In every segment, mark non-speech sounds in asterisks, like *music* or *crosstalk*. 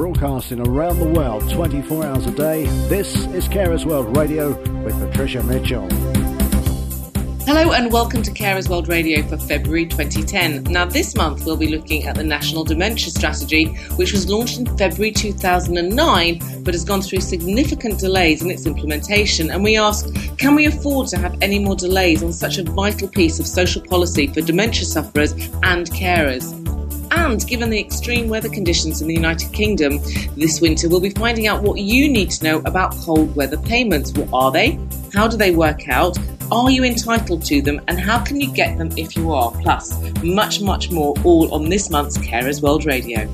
broadcasting around the world 24 hours a day. This is Carers World Radio with Patricia Mitchell. Hello and welcome to Carers World Radio for February 2010. Now, this month we'll be looking at the National Dementia Strategy, which was launched in February 2009 but has gone through significant delays in its implementation. And we ask, can we afford to have any more delays on such a vital piece of social policy for dementia sufferers and carers? And given the extreme weather conditions in the United Kingdom this winter, we'll be finding out what you need to know about cold weather payments. What are they? How do they work out? Are you entitled to them and how can you get them if you are? Plus, much, much more all on this month's Carers World Radio.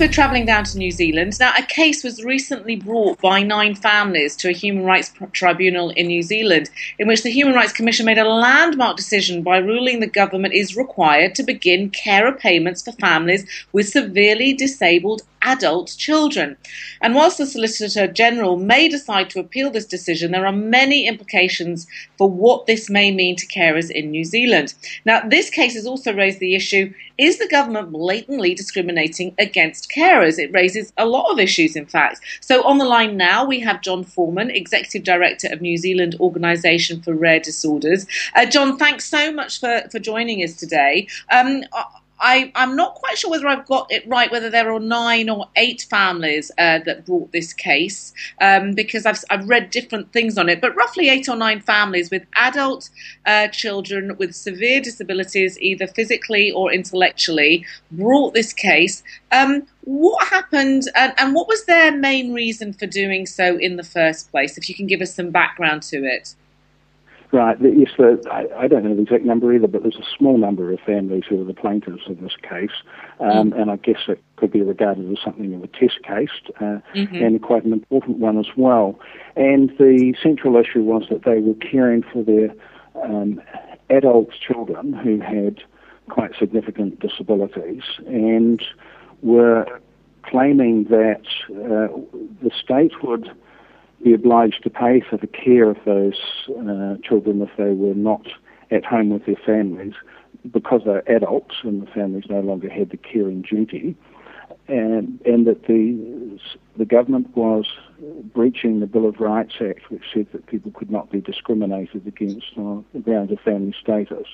We're travelling down to New Zealand. Now, a case was recently brought by nine families to a human rights tribunal in New Zealand, in which the Human Rights Commission made a landmark decision by ruling the government is required to begin carer payments for families with severely disabled adult children. And whilst the Solicitor General may decide to appeal this decision, there are many implications for what this may mean to carers in New Zealand. Now, this case has also raised the issue is the government blatantly discriminating against carers? It raises a lot of issues, in fact. So, on the line now, we have John Forman, Executive Director of New Zealand Organisation for Rare Disorders. Uh, John, thanks so much for, for joining us today. Um, I, am not quite sure whether I've got it right, whether there are nine or eight families uh, that brought this case, um, because I've, I've, read different things on it, but roughly eight or nine families with adult uh, children with severe disabilities, either physically or intellectually, brought this case. Um, what happened and, and what was their main reason for doing so in the first place? If you can give us some background to it. Right. Yes, the, I, I, don't know the exact number either, but there's a small number of families who are the plaintiffs in this case, um, mm. and I guess it could be regarded as something of a test case, uh, mm-hmm. and quite an important one as well. And the central issue was that they were caring for their um, adult children who had quite significant disabilities, and were claiming that uh, the state would be obliged to pay for the care of those uh, children if they were not at home with their families because they're adults and the families no longer had the caring duty, and, and that the, the government was breaching the Bill of Rights Act, which said that people could not be discriminated against on the grounds of family status.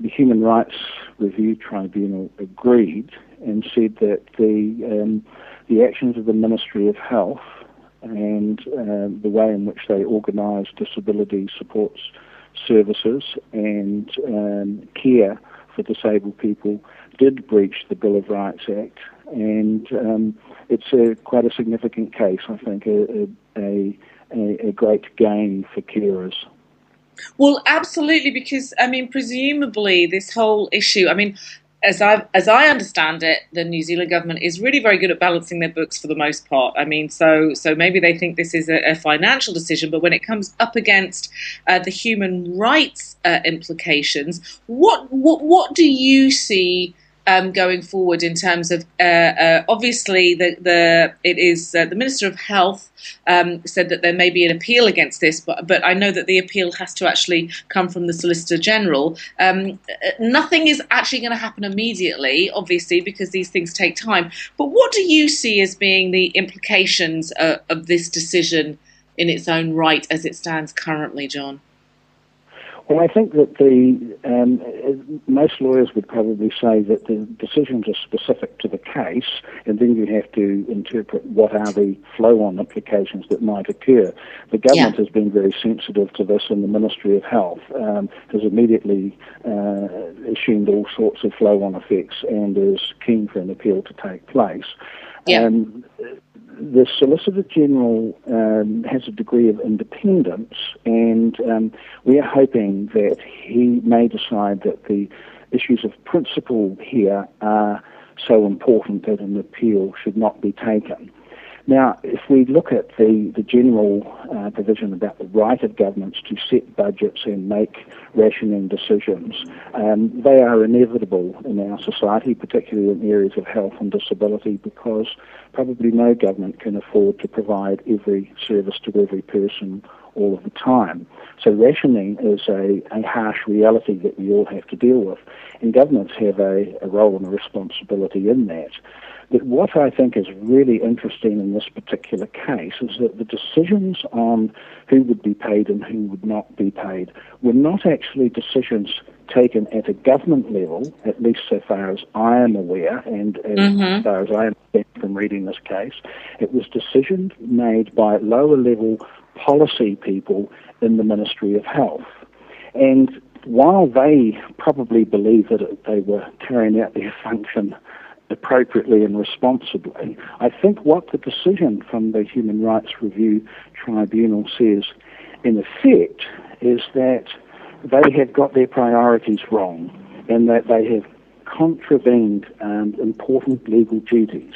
The Human Rights Review Tribunal agreed and said that the, um, the actions of the Ministry of Health and uh, the way in which they organise disability supports services and um, care for disabled people did breach the Bill of Rights Act, and um, it's a, quite a significant case. I think a, a, a, a great gain for carers. Well, absolutely, because I mean, presumably, this whole issue. I mean, as I as I understand it, the New Zealand government is really very good at balancing their books for the most part. I mean, so so maybe they think this is a, a financial decision, but when it comes up against uh, the human rights uh, implications, what what what do you see? Um, going forward in terms of uh, uh, obviously the, the it is uh, the Minister of Health um, said that there may be an appeal against this, but but I know that the appeal has to actually come from the Solicitor General. Um, nothing is actually going to happen immediately, obviously, because these things take time. But what do you see as being the implications uh, of this decision in its own right as it stands currently, John? Well, I think that the um, most lawyers would probably say that the decisions are specific to the case, and then you have to interpret what are the flow-on implications that might occur. The government yeah. has been very sensitive to this, and the Ministry of Health um, has immediately uh, assumed all sorts of flow-on effects and is keen for an appeal to take place. Yeah. Um, the Solicitor General um, has a degree of independence, and um, we are hoping that he may decide that the issues of principle here are so important that an appeal should not be taken. Now, if we look at the, the general uh, provision about the right of governments to set budgets and make rationing decisions, um, they are inevitable in our society, particularly in areas of health and disability, because probably no government can afford to provide every service to every person all of the time. So rationing is a, a harsh reality that we all have to deal with, and governments have a, a role and a responsibility in that. But what I think is really interesting in this particular case is that the decisions on who would be paid and who would not be paid were not actually decisions taken at a government level, at least so far as I am aware, and as mm-hmm. far as I am from reading this case. It was decisions made by lower level policy people in the Ministry of Health. And while they probably believe that they were carrying out their function appropriately and responsibly. I think what the decision from the Human Rights Review Tribunal says, in effect, is that they have got their priorities wrong and that they have contravened um, important legal duties.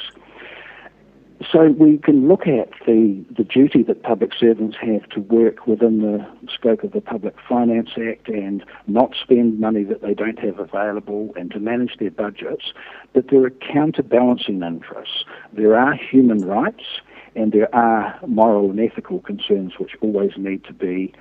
So we can look at the, the duty that public servants have to work within the scope of the Public Finance Act and not spend money that they don't have available and to manage their budgets, but there are counterbalancing interests. There are human rights and there are moral and ethical concerns which always need to be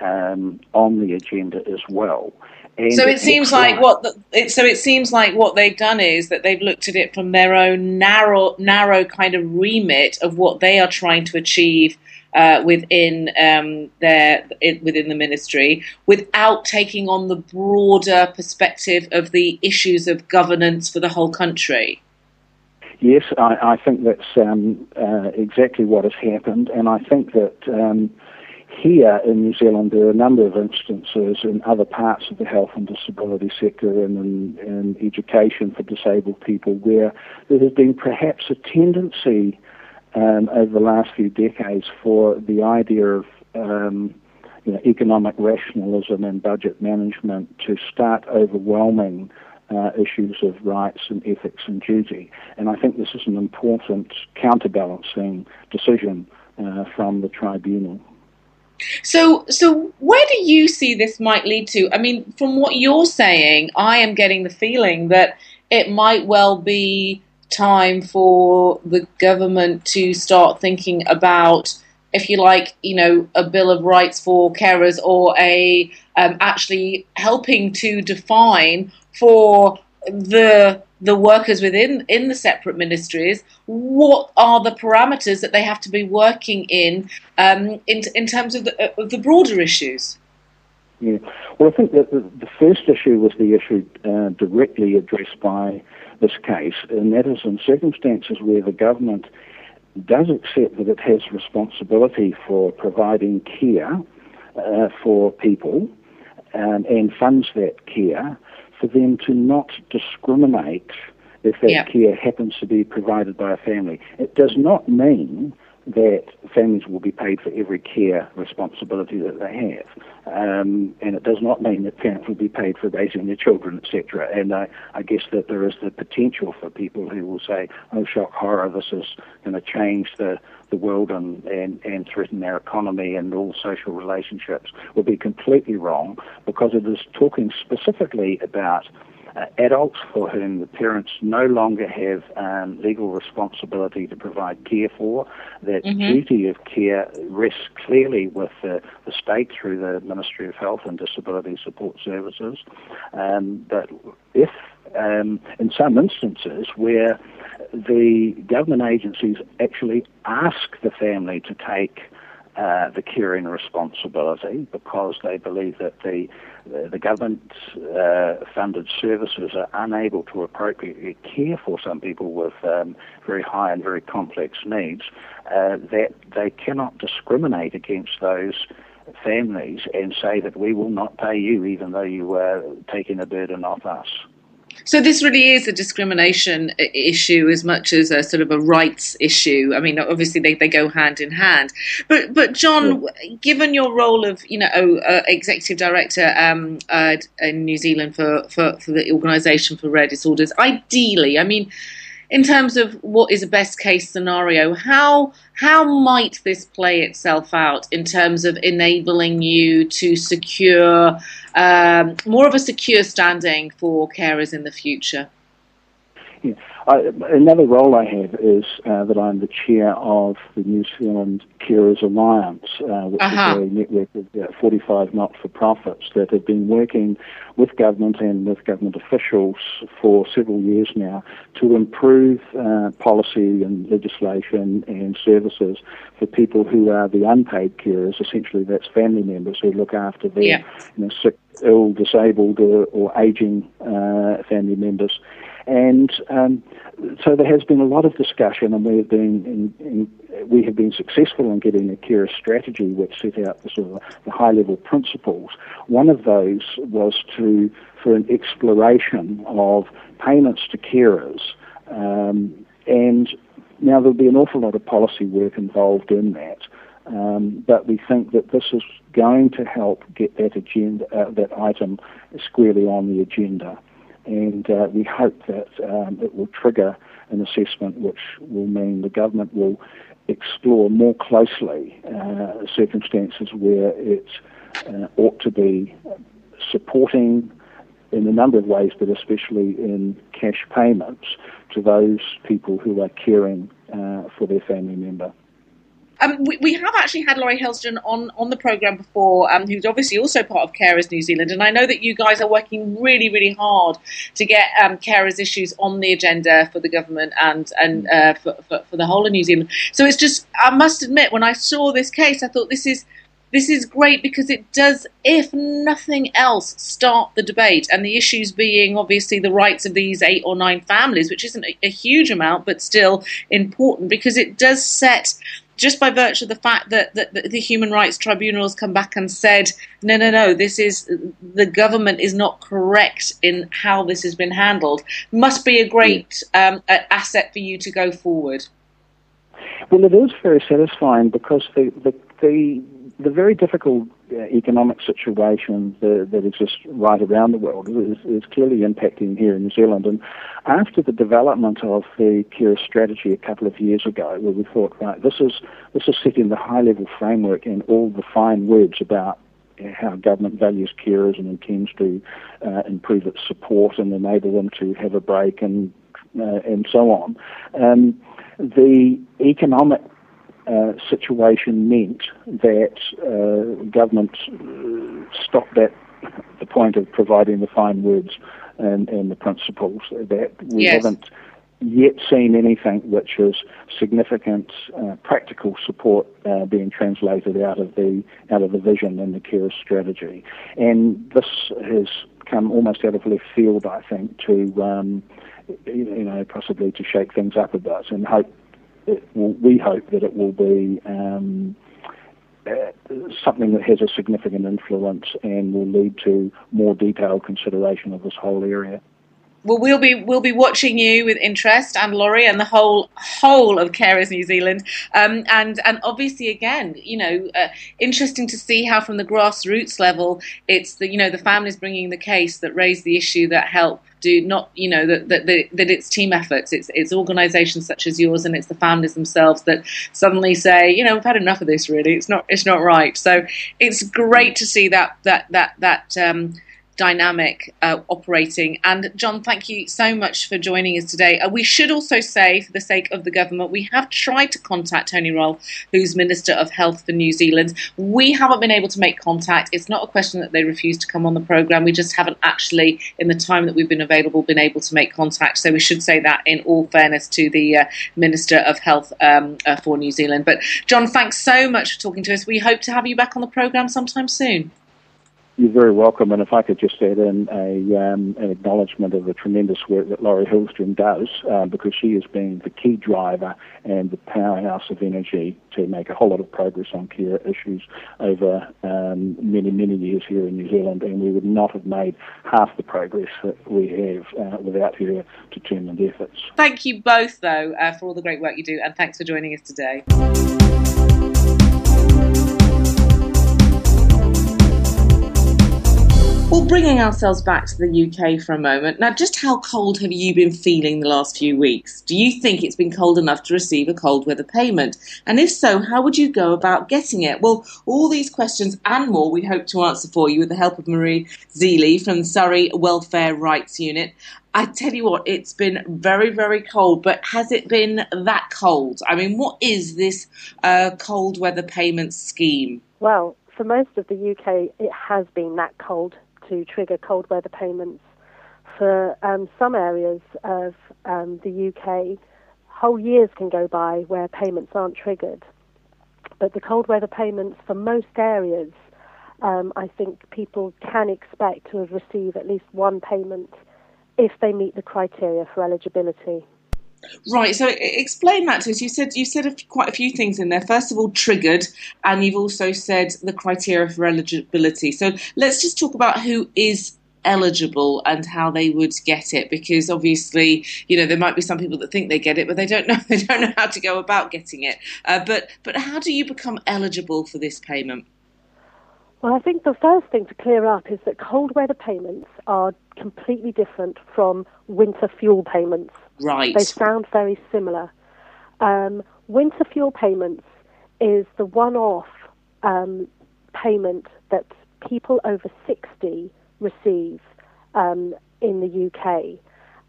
um, on the agenda as well. And so it seems like what the, it, so it seems like what they've done is that they've looked at it from their own narrow narrow kind of remit of what they are trying to achieve uh, within um, their within the ministry, without taking on the broader perspective of the issues of governance for the whole country. Yes, I, I think that's um, uh, exactly what has happened, and I think that um, here in New Zealand, there are a number of instances in other parts of the health and disability sector and in, in education for disabled people where there has been perhaps a tendency um, over the last few decades for the idea of um, you know, economic rationalism and budget management to start overwhelming uh, issues of rights and ethics and duty. And I think this is an important counterbalancing decision uh, from the tribunal. So, so where do you see this might lead to? I mean, from what you're saying, I am getting the feeling that it might well be time for the government to start thinking about, if you like, you know, a bill of rights for carers or a um, actually helping to define for the the workers within in the separate ministries what are the parameters that they have to be working in um, in, in terms of the, uh, of the broader issues yeah. Well, I think that the, the first issue was the issue uh, directly addressed by this case, and that is in circumstances where the government does accept that it has responsibility for providing care uh, for people um, and funds that care, for them to not discriminate if that care happens to be provided by a family. It does not mean that families will be paid for every care responsibility that they have. Um, and it does not mean that parents will be paid for raising their children, etc. And I, I guess that there is the potential for people who will say, oh, shock horror, this is going to change the, the world and, and, and threaten our economy and all social relationships, would be completely wrong because it is talking specifically about uh, adults for whom the parents no longer have um, legal responsibility to provide care for. That mm-hmm. duty of care rests clearly with the, the, state through the Ministry of Health and Disability Support Services. Um, but if um, in some instances where the government agencies actually ask the family to take uh, the caring responsibility because they believe that the the, the government uh, funded services are unable to appropriately care for some people with um, very high and very complex needs. Uh, that they cannot discriminate against those families and say that we will not pay you even though you are taking a burden off us. So this really is a discrimination issue as much as a sort of a rights issue. I mean, obviously they, they go hand in hand. But but John, yeah. given your role of you know uh, executive director um, uh, in New Zealand for, for, for the organisation for rare disorders, ideally, I mean in terms of what is a best case scenario, how how might this play itself out in terms of enabling you to secure um, more of a secure standing for carers in the future? Yeah. I, another role I have is uh, that I'm the chair of the New Zealand Carers Alliance, uh, which uh-huh. is a network of uh, 45 not-for-profits that have been working with government and with government officials for several years now to improve uh, policy and legislation and services for people who are the unpaid carers. Essentially, that's family members who look after their yeah. you know, sick, ill, disabled, or, or aging uh, family members. And um, so there has been a lot of discussion, and we have been in, in, we have been successful in getting a carer strategy which set out the sort of the high level principles. One of those was to for an exploration of payments to carers, um, and now there'll be an awful lot of policy work involved in that. Um, but we think that this is going to help get that agenda, uh, that item squarely on the agenda and uh, we hope that um, it will trigger an assessment which will mean the government will explore more closely uh, circumstances where it uh, ought to be supporting in a number of ways, but especially in cash payments to those people who are caring uh, for their family member. Um, we, we, have actually had Laurie Hilsgen on, on the programme before, um, who's obviously also part of Carers New Zealand. And I know that you guys are working really, really hard to get um, carers issues on the agenda for the government and, and uh, for, for, for, the whole of New Zealand. So it's just, I must admit, when I saw this case, I thought this is. This is great because it does, if nothing else, start the debate. And the issues being obviously the rights of these eight or nine families, which isn't a, a huge amount, but still important because it does set just by virtue of the fact that, that, that, the Human Rights Tribunal has come back and said, no, no, no, this is the government is not correct in how this has been handled, must be a great um, asset for you to go forward. Well, it is very satisfying because the the, the, the very difficult economic situation that, that, exists right around the world is, is, clearly impacting here in New Zealand. And after the development of the care strategy a couple of years ago, where we thought, right, this is this is setting the high level framework and all the fine words about how government values carers and intends to uh, improve its support and enable them to have a break and uh, and so on. Um, the economic uh, situation meant that uh, government uh, stopped at the point of providing the fine words and, and the principles. That we yes. haven't yet seen anything which is significant uh, practical support uh, being translated out of the out of the vision and the care strategy, and this has come almost out of left field, I think, to um, you know possibly to shake things up a bit and hope will, we hope that it will be um, uh, something that has a significant influence and will lead to more detailed consideration of this whole area. Well, we'll be we'll be watching you with interest, and Laurie, and the whole whole of Carers New Zealand, um, and and obviously again, you know, uh, interesting to see how from the grassroots level, it's the you know the families bringing the case that raise the issue that help do not you know that that, that it's team efforts. It's it's organizations such as yours and it's the families themselves that suddenly say you know we've had enough of this really. It's not it's not right. So it's great to see that that that that um, dynamic uh, operating. And John, thank you so much for joining us today. Uh, we should also say, for the sake of the government, we have tried to contact Tony Ryall, who's Minister of Health for New Zealand. We haven't been able to make contact. It's not a question that they refuse to come on the programme. We just haven't actually, in the time that we've been available, been able to make contact. So we should say that in all fairness to the uh, Minister of Health um, uh, for New Zealand. But John, thanks so much for talking to us. We hope to have you back on the programme sometime soon. You're very welcome. And if I could just add in a, um, an acknowledgement of the tremendous work that Laurie Hilsgen does, uh, because she has been the key driver and the powerhouse of energy to make a whole lot of progress on care issues over um, many, many years here in New Zealand. And we would not have made half the progress that we have uh, without her determined efforts. Thank you both, though, uh, for all the great work you do. And thanks for joining us today. Well, bringing ourselves back to the UK for a moment. Now, just how cold have you been feeling the last few weeks? Do you think it's been cold enough to receive a cold weather payment? And if so, how would you go about getting it? Well, all these questions and more we hope to answer for you with the help of Marie Zealey from Surrey Welfare Rights Unit. I tell you what, it's been very, very cold, but has it been that cold? I mean, what is this uh, cold weather payment scheme? Well, for most of the UK, it has been that cold to trigger cold weather payments. For um, some areas of um, the UK, whole years can go by where payments aren't triggered. But the cold weather payments for most areas, um, I think people can expect to have received at least one payment if they meet the criteria for eligibility. Right. So explain that to us. You said you said quite a few things in there. First of all, triggered, and you've also said the criteria for eligibility. So let's just talk about who is eligible and how they would get it because obviously you know there might be some people that think they get it but they don't know *laughs* they don't know how to go about getting it uh, but but how do you become eligible for this payment well i think the first thing to clear up is that cold weather payments are completely different from winter fuel payments Right. They sound very similar. Um, winter fuel payments is the one-off um, payment that people over 60 receive um, in the UK,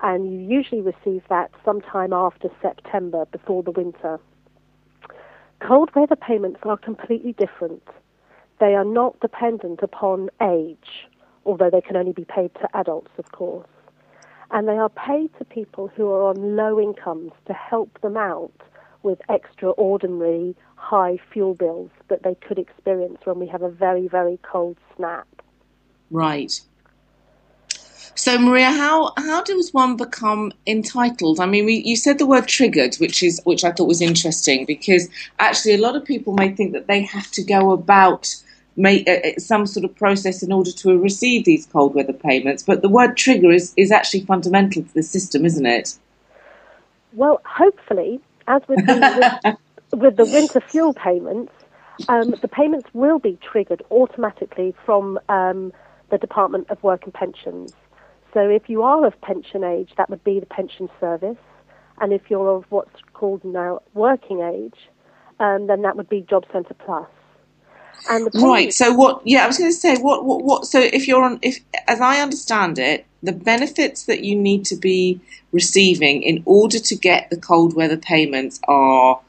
and you usually receive that sometime after September, before the winter. Cold weather payments are completely different. They are not dependent upon age, although they can only be paid to adults, of course and they are paid to people who are on low incomes to help them out with extraordinary high fuel bills that they could experience when we have a very, very cold snap. Right. So, Maria, how how does one become entitled? I mean, we, you said the word triggered, which is which I thought was interesting because actually a lot of people may think that they have to go about make uh, uh, some sort of process in order to receive these cold weather payments. But the word trigger is, is actually fundamental to the system, isn't it? Well, hopefully, as with the, *laughs* with, with the winter fuel payments, um, the payments will be triggered automatically from um, the Department of Work and Pensions. So if you are of pension age, that would be the pension service. And if you're of what's called now working age, um, then that would be Job Centre Plus. And right. So what? Yeah, I was going to say what, what? What? So if you're on, if as I understand it, the benefits that you need to be receiving in order to get the cold weather payments are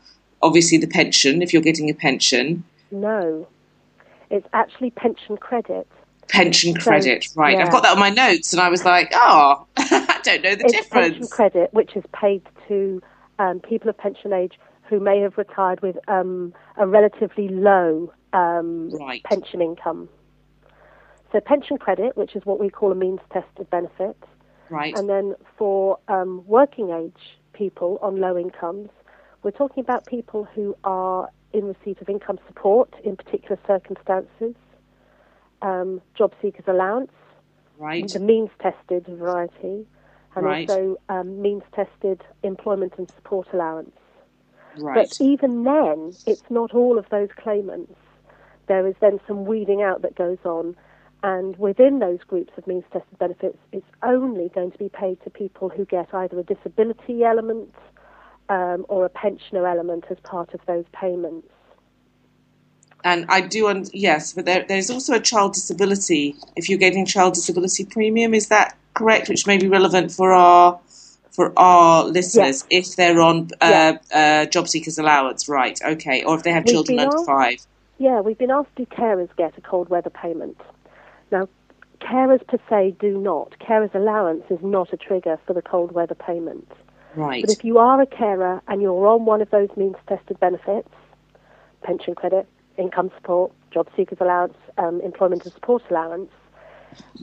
obviously the pension. If you're getting a pension. No, it's actually pension credit. Pension credit, so, right? Yeah. I've got that on my notes, and I was like, oh, *laughs* I don't know the it's difference. Pension credit, which is paid to um, people of pension age who may have retired with um, a relatively low um, right. pension income. So pension credit, which is what we call a means tested benefit. Right. And then for um, working age people on low incomes, we're talking about people who are in receipt of income support in particular circumstances, um, job seekers allowance, right. the means tested variety, and right. also um, means tested employment and support allowance. Right. But even then, it's not all of those claimants there is then some weeding out that goes on. And within those groups of means tested benefits, it's only going to be paid to people who get either a disability element um, or a pensioner element as part of those payments. And I do, un- yes, but there, there's also a child disability. If you're getting child disability premium, is that correct? Which may be relevant for our for our listeners yes. if they're on uh, uh, job seekers allowance, right? Okay, or if they have We've children under five. Yeah, we've been asked do carers get a cold weather payment? Now, carers per se do not. Carers allowance is not a trigger for the cold weather payment. Right. But if you are a carer and you're on one of those means tested benefits, pension credit, income support, job seekers allowance, um, employment and support allowance,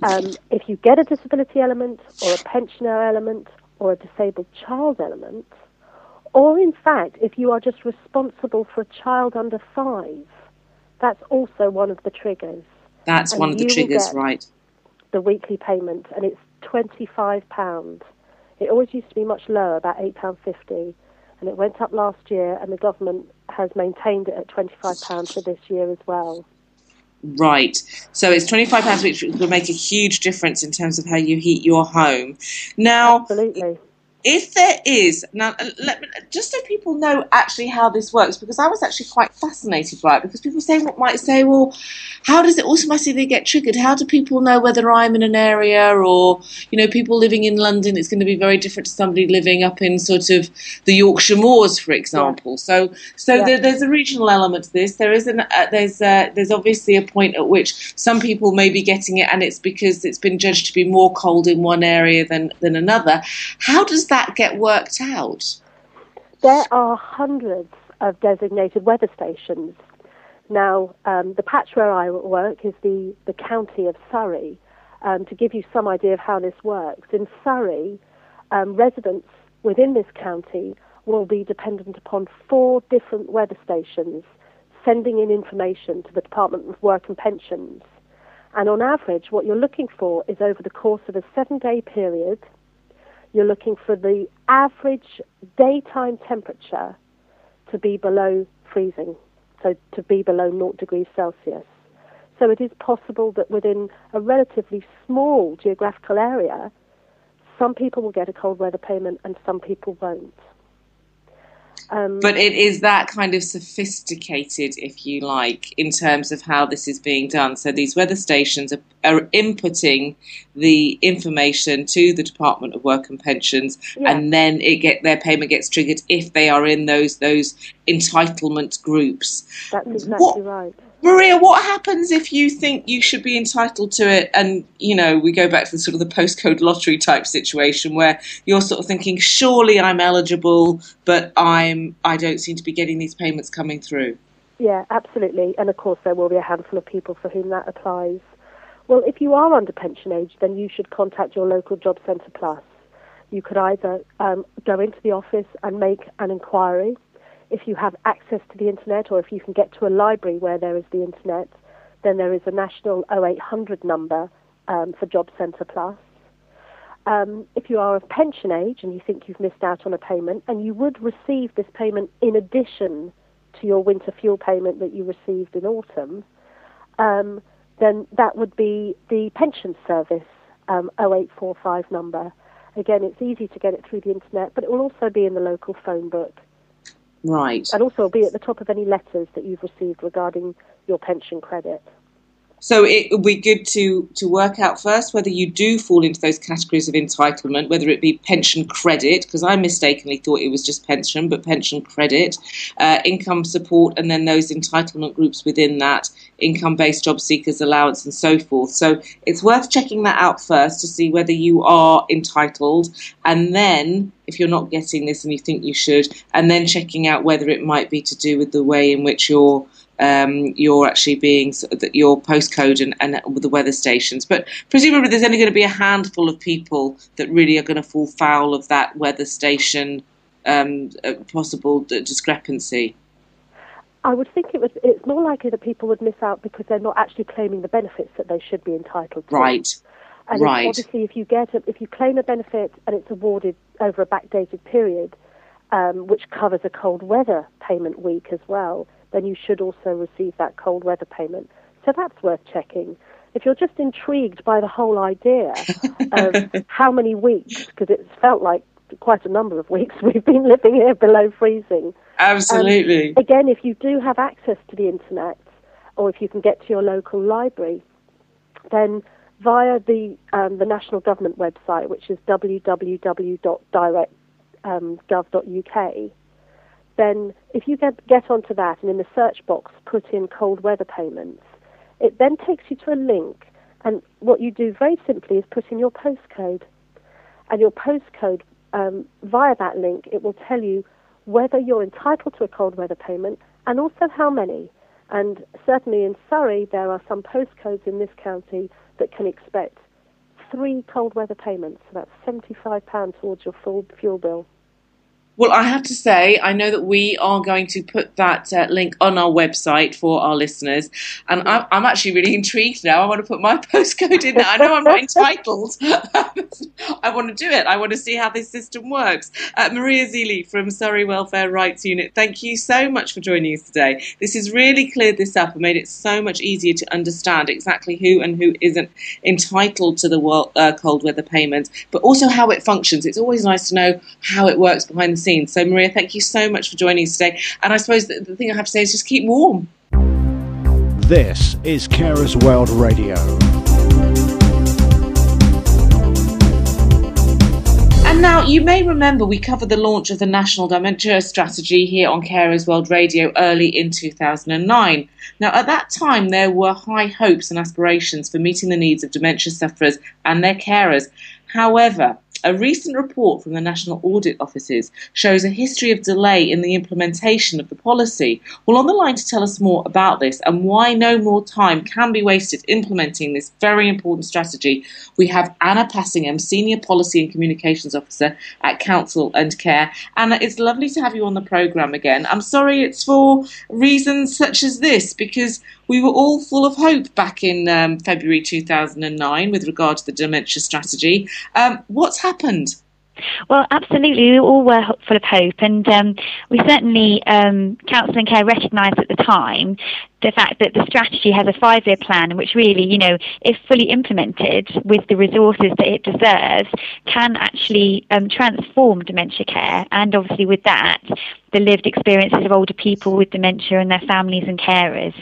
um, if you get a disability element or a pensioner element or a disabled child element, or in fact, if you are just responsible for a child under five, that's also one of the triggers. That's and one of the triggers, right? The weekly payment, and it's £25. It always used to be much lower, about £8.50, and it went up last year, and the government has maintained it at £25 for this year as well. Right. So it's £25, which will make a huge difference in terms of how you heat your home. Now, Absolutely if there is now uh, let me, just so people know actually how this works because i was actually quite fascinated by it because people say what might say well how does it automatically get triggered how do people know whether i'm in an area or you know people living in london it's going to be very different to somebody living up in sort of the yorkshire moors for example yeah. so so yeah. there, there's a regional element to this there is an uh, there's uh, there's obviously a point at which some people may be getting it and it's because it's been judged to be more cold in one area than than another how does that that get worked out? There are hundreds of designated weather stations. Now, um, the patch where I work is the, the county of Surrey. Um, to give you some idea of how this works, in Surrey, um, residents within this county will be dependent upon four different weather stations sending in information to the Department of Work and Pensions. And on average, what you're looking for is over the course of a seven day period, you're looking for the average daytime temperature to be below freezing, so to be below 0 degrees Celsius. So it is possible that within a relatively small geographical area, some people will get a cold weather payment and some people won't. Um, but it is that kind of sophisticated, if you like, in terms of how this is being done. So these weather stations are, are inputting the information to the Department of Work and Pensions, yeah. and then it get their payment gets triggered if they are in those those entitlement groups. That's exactly what, right. Maria, what happens if you think you should be entitled to it? And, you know, we go back to the sort of the postcode lottery type situation where you're sort of thinking, surely I'm eligible, but I'm, I don't seem to be getting these payments coming through. Yeah, absolutely. And of course, there will be a handful of people for whom that applies. Well, if you are under pension age, then you should contact your local Job Centre Plus. You could either um, go into the office and make an inquiry if you have access to the internet or if you can get to a library where there is the internet, then there is a national 0800 number um, for Job Centre Plus. Um, if you are of pension age and you think you've missed out on a payment, and you would receive this payment in addition to your winter fuel payment that you received in autumn, um, then that would be the pension service um, 0845 number. Again, it's easy to get it through the internet, but it will also be in the local phone book. Right. And also be at the top of any letters that you've received regarding your pension credit. So it would be good to, to work out first whether you do fall into those categories of entitlement, whether it be pension credit, because I mistakenly thought it was just pension, but pension credit, uh, income support, and then those entitlement groups within that, income based job seekers allowance, and so forth. So it's worth checking that out first to see whether you are entitled, and then if you're not getting this and you think you should, and then checking out whether it might be to do with the way in which you're um, you're actually being your postcode and, and the weather stations. But presumably, there's only going to be a handful of people that really are going to fall foul of that weather station um, uh, possible discrepancy. I would think it was. It's more likely that people would miss out because they're not actually claiming the benefits that they should be entitled to. Right. And right. obviously, if you get a, if you claim a benefit and it's awarded over a backdated period, um, which covers a cold weather payment week as well, then you should also receive that cold weather payment. So that's worth checking. If you're just intrigued by the whole idea *laughs* of how many weeks, because it's felt like quite a number of weeks *laughs* we've been living here below freezing. Absolutely. Um, again, if you do have access to the internet, or if you can get to your local library, then via the um, the national government website, which is www.direct.gov.uk, then if you get, get onto that and in the search box put in cold weather payments, it then takes you to a link. And what you do very simply is put in your postcode. And your postcode, um, via that link, it will tell you whether you're entitled to a cold weather payment and also how many. And certainly in Surrey, there are some postcodes in this county that can expect three cold weather payments. So that's £75 towards your full fuel bill. Well, I have to say, I know that we are going to put that uh, link on our website for our listeners, and I'm, I'm, actually really intrigued now. I want to put my *laughs* postcode in there. I know I'm not entitled. *laughs* I want to do it. I want to see how this system works. Uh, Maria Zealey from Surrey Welfare Rights Unit, thank you so much for joining us today. This has really cleared this up and made it so much easier to understand exactly who and who isn't entitled to the world, uh, cold weather payments, but also how it functions. It's always nice to know how it works behind the So, Maria, thank you so much for joining us today. And I suppose the, the thing I have to say is just keep warm. This is Carers World Radio. And now you may remember we covered the launch of the National Dementia Strategy here on Carers World Radio early in 2009. Now, at that time, there were high hopes and aspirations for meeting the needs of dementia sufferers and their carers. However, a recent report from the National Audit Offices shows a history of delay in the implementation of the policy. Well, on the line to tell us more about this and why no more time can be wasted implementing this very important strategy, we have Anna Passingham, Senior Policy and Communications Officer at Counsel and Care. Anna, it's lovely to have you on the programme again. I'm sorry it's for reasons such as this, because we were all full of hope back in um, February 2009 with regard to the dementia strategy. Um, what's happened? Well, absolutely. We all were full of hope, and um, we certainly, um, Counsel and Care recognised at the time the fact that the strategy has a five year plan, which really, you know, if fully implemented with the resources that it deserves, can actually um, transform dementia care. And obviously, with that, the lived experiences of older people with dementia and their families and carers.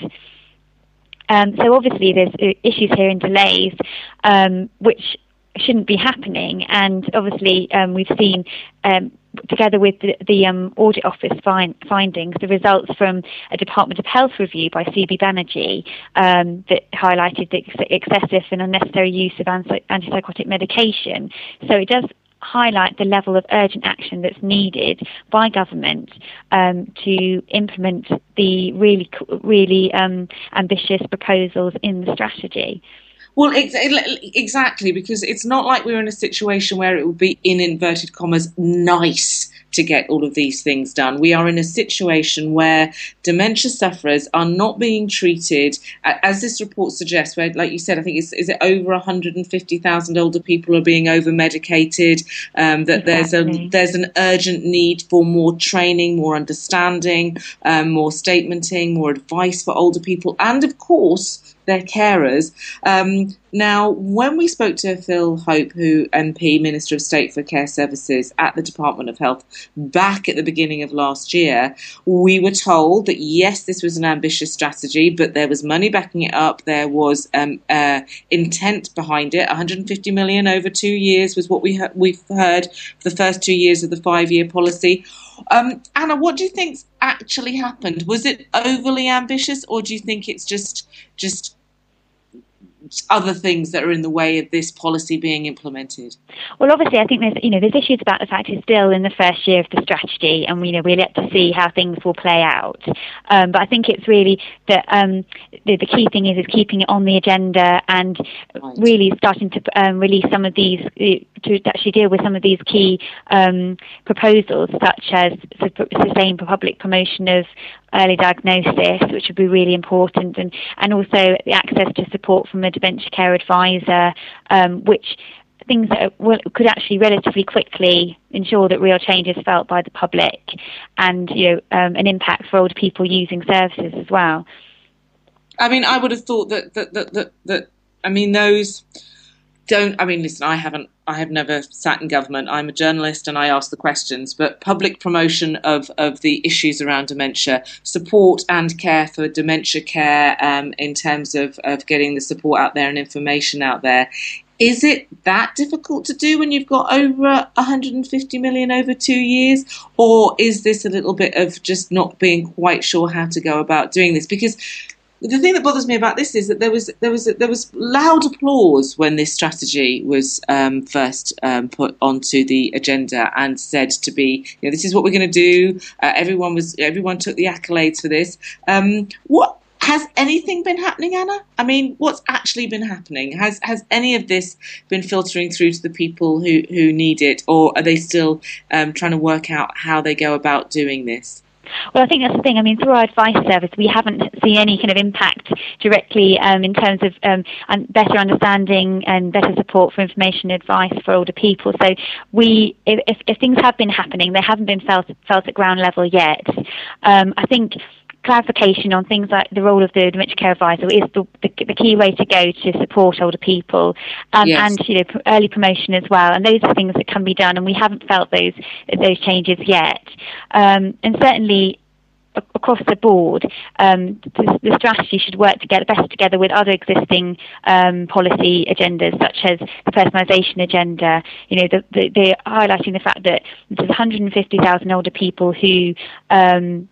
Um, so obviously there's uh, issues here and delays, um, which shouldn't be happening. And obviously um, we've seen, um, together with the, the um, audit office find, findings, the results from a Department of Health review by Sube Banerjee um, that highlighted the ex- excessive and unnecessary use of anti- antipsychotic medication. So it does highlight the level of urgent action that's needed by government um, to implement the really, really um, ambitious proposals in the strategy. Well, exactly, because it's not like we're in a situation where it would be, in inverted commas, nice to get all of these things done. We are in a situation where dementia sufferers are not being treated, as this report suggests, where, like you said, I think it's, is it over 150,000 older people are being over medicated, um, that exactly. there's, a, there's an urgent need for more training, more understanding, um, more statementing, more advice for older people, and of course, their carers. Um, now, when we spoke to Phil Hope, who MP, Minister of State for Care Services at the Department of Health, back at the beginning of last year, we were told that yes, this was an ambitious strategy, but there was money backing it up. There was um, uh, intent behind it. 150 million over two years was what we he- we've heard for the first two years of the five-year policy. Um, Anna, what do you think actually happened? Was it overly ambitious, or do you think it's just just other things that are in the way of this policy being implemented? Well, obviously, I think there's you know there's issues about the fact it's still in the first year of the strategy, and you know we're yet to see how things will play out. Um, but I think it's really that um, the, the, key thing is is keeping it on the agenda and right. really starting to um, release some of these uh, to actually deal with some of these key um, proposals, such as sustained public promotion of early diagnosis, which would be really important, and, and also the access to support from a dementia care advisor, um, which things that will, could actually relatively quickly ensure that real change is felt by the public and you know um, an impact for older people using services as well. I mean, I would have thought that that that that, that I mean those don't I mean listen I haven't I have never sat in government. I'm a journalist and I ask the questions but public promotion of of the issues around dementia support and care for dementia care um, in terms of of getting the support out there and information out there. Is it that difficult to do when you've got over 150 million over two years? Or is this a little bit of just not being quite sure how to go about doing this? Because the thing that bothers me about this is that there was there was there was loud applause when this strategy was um, first um, put onto the agenda and said to be, you know, this is what we're going to do. Uh, everyone was everyone took the accolades for this. Um, what has anything been happening, Anna? I mean, what's actually been happening? Has has any of this been filtering through to the people who, who need it, or are they still um, trying to work out how they go about doing this? Well, I think that's the thing. I mean, through our advice service, we haven't seen any kind of impact directly um, in terms of um, better understanding and better support for information advice for older people. So, we, if, if things have been happening, they haven't been felt felt at ground level yet. Um, I think clarification on things like the role of the dementia care advisor is the, the, the key way to go to support older people, um, yes. and you know early promotion as well. And those are things that can be done, and we haven't felt those those changes yet. Um, and certainly across the board, um, the, the, strategy should work together better together with other existing um, policy agendas, such as the personalisation agenda. You know, the, the, they're highlighting the fact that there's 150,000 older people who um,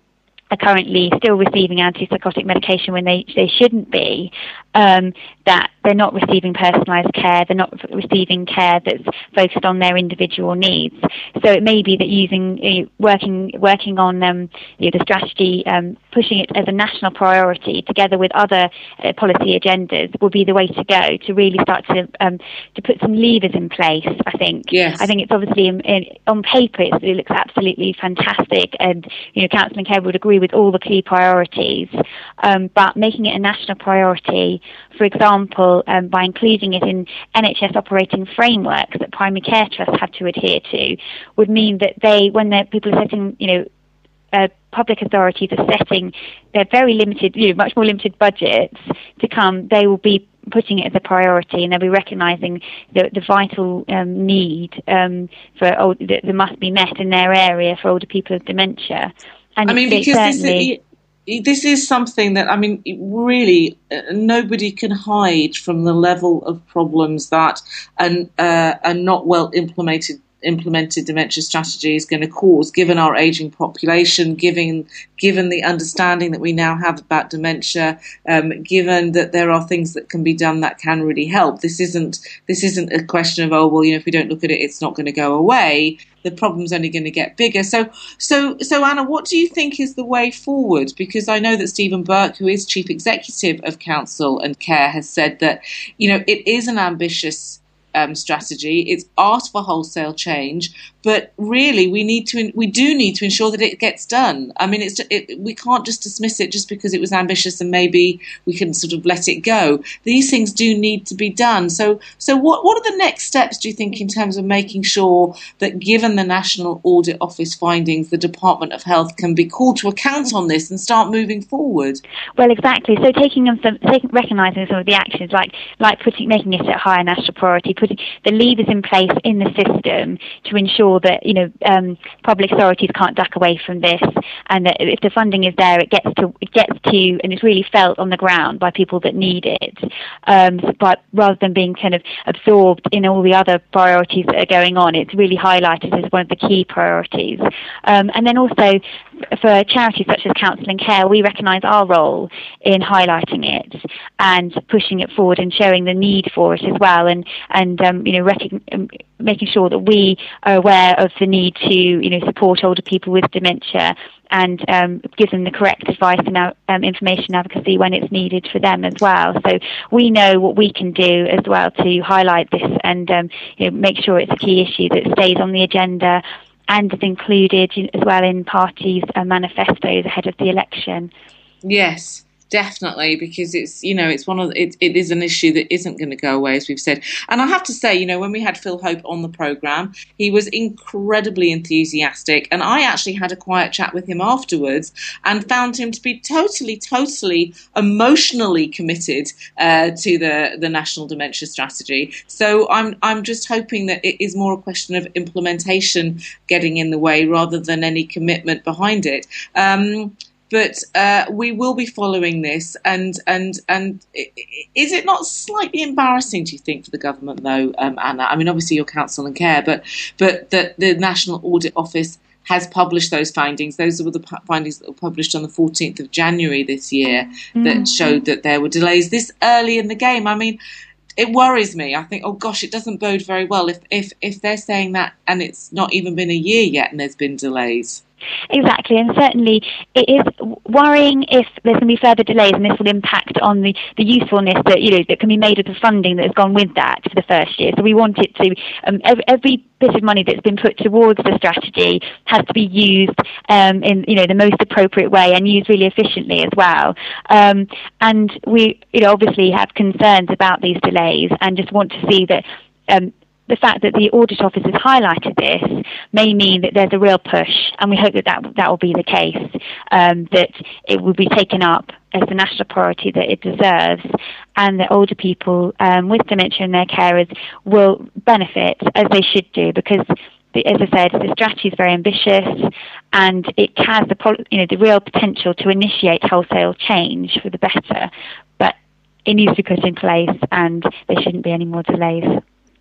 are currently still receiving antipsychotic medication when they, they shouldn't be, um, that they're not receiving personalised care, they're not receiving care that's focused on their individual needs. So it may be that using, working, working on um, you know, the strategy, um, pushing it as a national priority together with other uh, policy agendas will be the way to go to really start to, um, to put some levers in place, I think. Yes. I think it's obviously, in, in, on paper, it looks absolutely fantastic and, you know, Counsel and Care would agree with all the key priorities, um, but making it a national priority, for example, um, by including it in NHS operating frameworks that primary care trusts have to adhere to, would mean that they, when people are setting, you know, uh, public authorities are setting their very limited, you know, much more limited budgets to come, they will be putting it as a priority and they'll be recognising the, the vital um, need um, for old, that, must be met in their area for older people with dementia. And I mean, because this is, this is something that I mean, really, uh, nobody can hide from the level of problems that an uh, a not well implemented implemented dementia strategy is going to cause, given our aging population, given given the understanding that we now have about dementia, um, given that there are things that can be done that can really help. This isn't this isn't a question of oh well, you know, if we don't look at it, it's not going to go away. The problem's only going to get bigger. So, so, so, Anna, what do you think is the way forward? Because I know that Stephen Burke, who is chief executive of Counsel and Care, has said that you know it is an ambitious um, strategy. It's asked for wholesale change, but really we need to we do need to ensure that it gets done. I mean, it's it, we can't just dismiss it just because it was ambitious and maybe we can sort of let it go. These things do need to be done. So so what what are the next steps do you think in terms of making sure that given the National Audit Office findings, the Department of Health can be called to account on this and start moving forward? Well, exactly. So taking some taking, recognizing some of the actions like like putting making it a higher national priority, putting the levers in place in the system to ensure that you know um, public authorities can't duck away from this, and that if the funding is there, it gets to it gets to and it's really felt on the ground by people that need it, um, but rather than being kind of absorbed in all the other priorities that are going on, it's really highlighted as one of the key priorities. Um, and then also for charities such as Counsel and Care, we recognise our role in highlighting it and pushing it forward and showing the need for it as well, and and um, you know um, making sure that we are aware of the need to you know support older people with dementia and um, give them the correct advice and um, information advocacy when it's needed for them as well. So we know what we can do as well to highlight this and um, you know, make sure it's a key issue that stays on the agenda and is included as well in parties' manifestos ahead of the election. Yes definitely because it's you know it's one of it, it is an issue that isn't going to go away as we've said. And i have to say you know when we had phil hope on the program he was incredibly enthusiastic and i actually had a quiet chat with him afterwards and found him to be totally totally emotionally committed uh, to the the national dementia strategy. So i'm i'm just hoping that it is more a question of implementation getting in the way rather than any commitment behind it. Um, but uh, we will be following this. And and and is it not slightly embarrassing, do you think, for the government though, um, Anna? I mean, obviously your Counsel and Care, but but that the National Audit Office has published those findings. Those were the findings that were published on the 14th of January this year mm-hmm. that showed that there were delays this early in the game. I mean, it worries me. I think, oh gosh, it doesn't bode very well if if if they're saying that and it's not even been a year yet and there's been delays. Exactly, and certainly it is worrying if there's going to be further delays, and this will impact on the, the usefulness that you know that can be made of the funding that has gone with that for the first year. So we want it to um, every, every, bit of money that's been put towards the strategy has to be used um, in you know the most appropriate way and used really efficiently as well. Um, and we you know obviously have concerns about these delays and just want to see that um, the fact that the audit office has highlighted this may mean that there's a real push, and we hope that that, that will be the case, um, that it will be taken up as the national priority that it deserves, and that older people um, with dementia and their carers will benefit as they should do because. As I said, the strategy is very ambitious, and it has the you know the real potential to initiate wholesale change for the better. But it needs to be put in place, and there shouldn't be any more delays.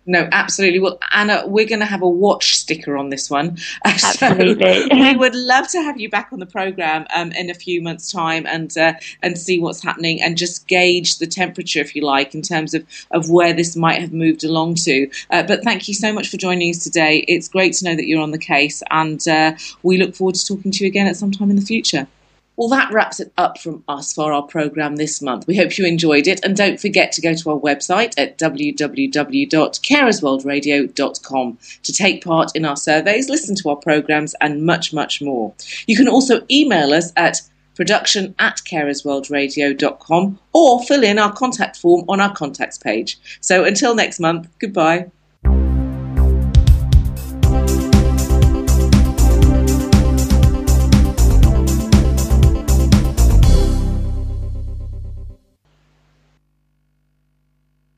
No, absolutely. Well, Anna, we're going to have a watch sticker on this one. *laughs* Absolutely. So we would love to have you back on the program um, in a few months' time and uh, and see what's happening and just gauge the temperature, if you like, in terms of, of where this might have moved along to. Uh, but thank you so much for joining us today. It's great to know that you're on the case, and uh, we look forward to talking to you again at some time in the future. Well, that wraps it up from us for our programme this month. We hope you enjoyed it, and don't forget to go to our website at www.carersworldradio.com to take part in our surveys, listen to our programmes, and much, much more. You can also email us at production at carersworldradio.com or fill in our contact form on our contacts page. So until next month, goodbye.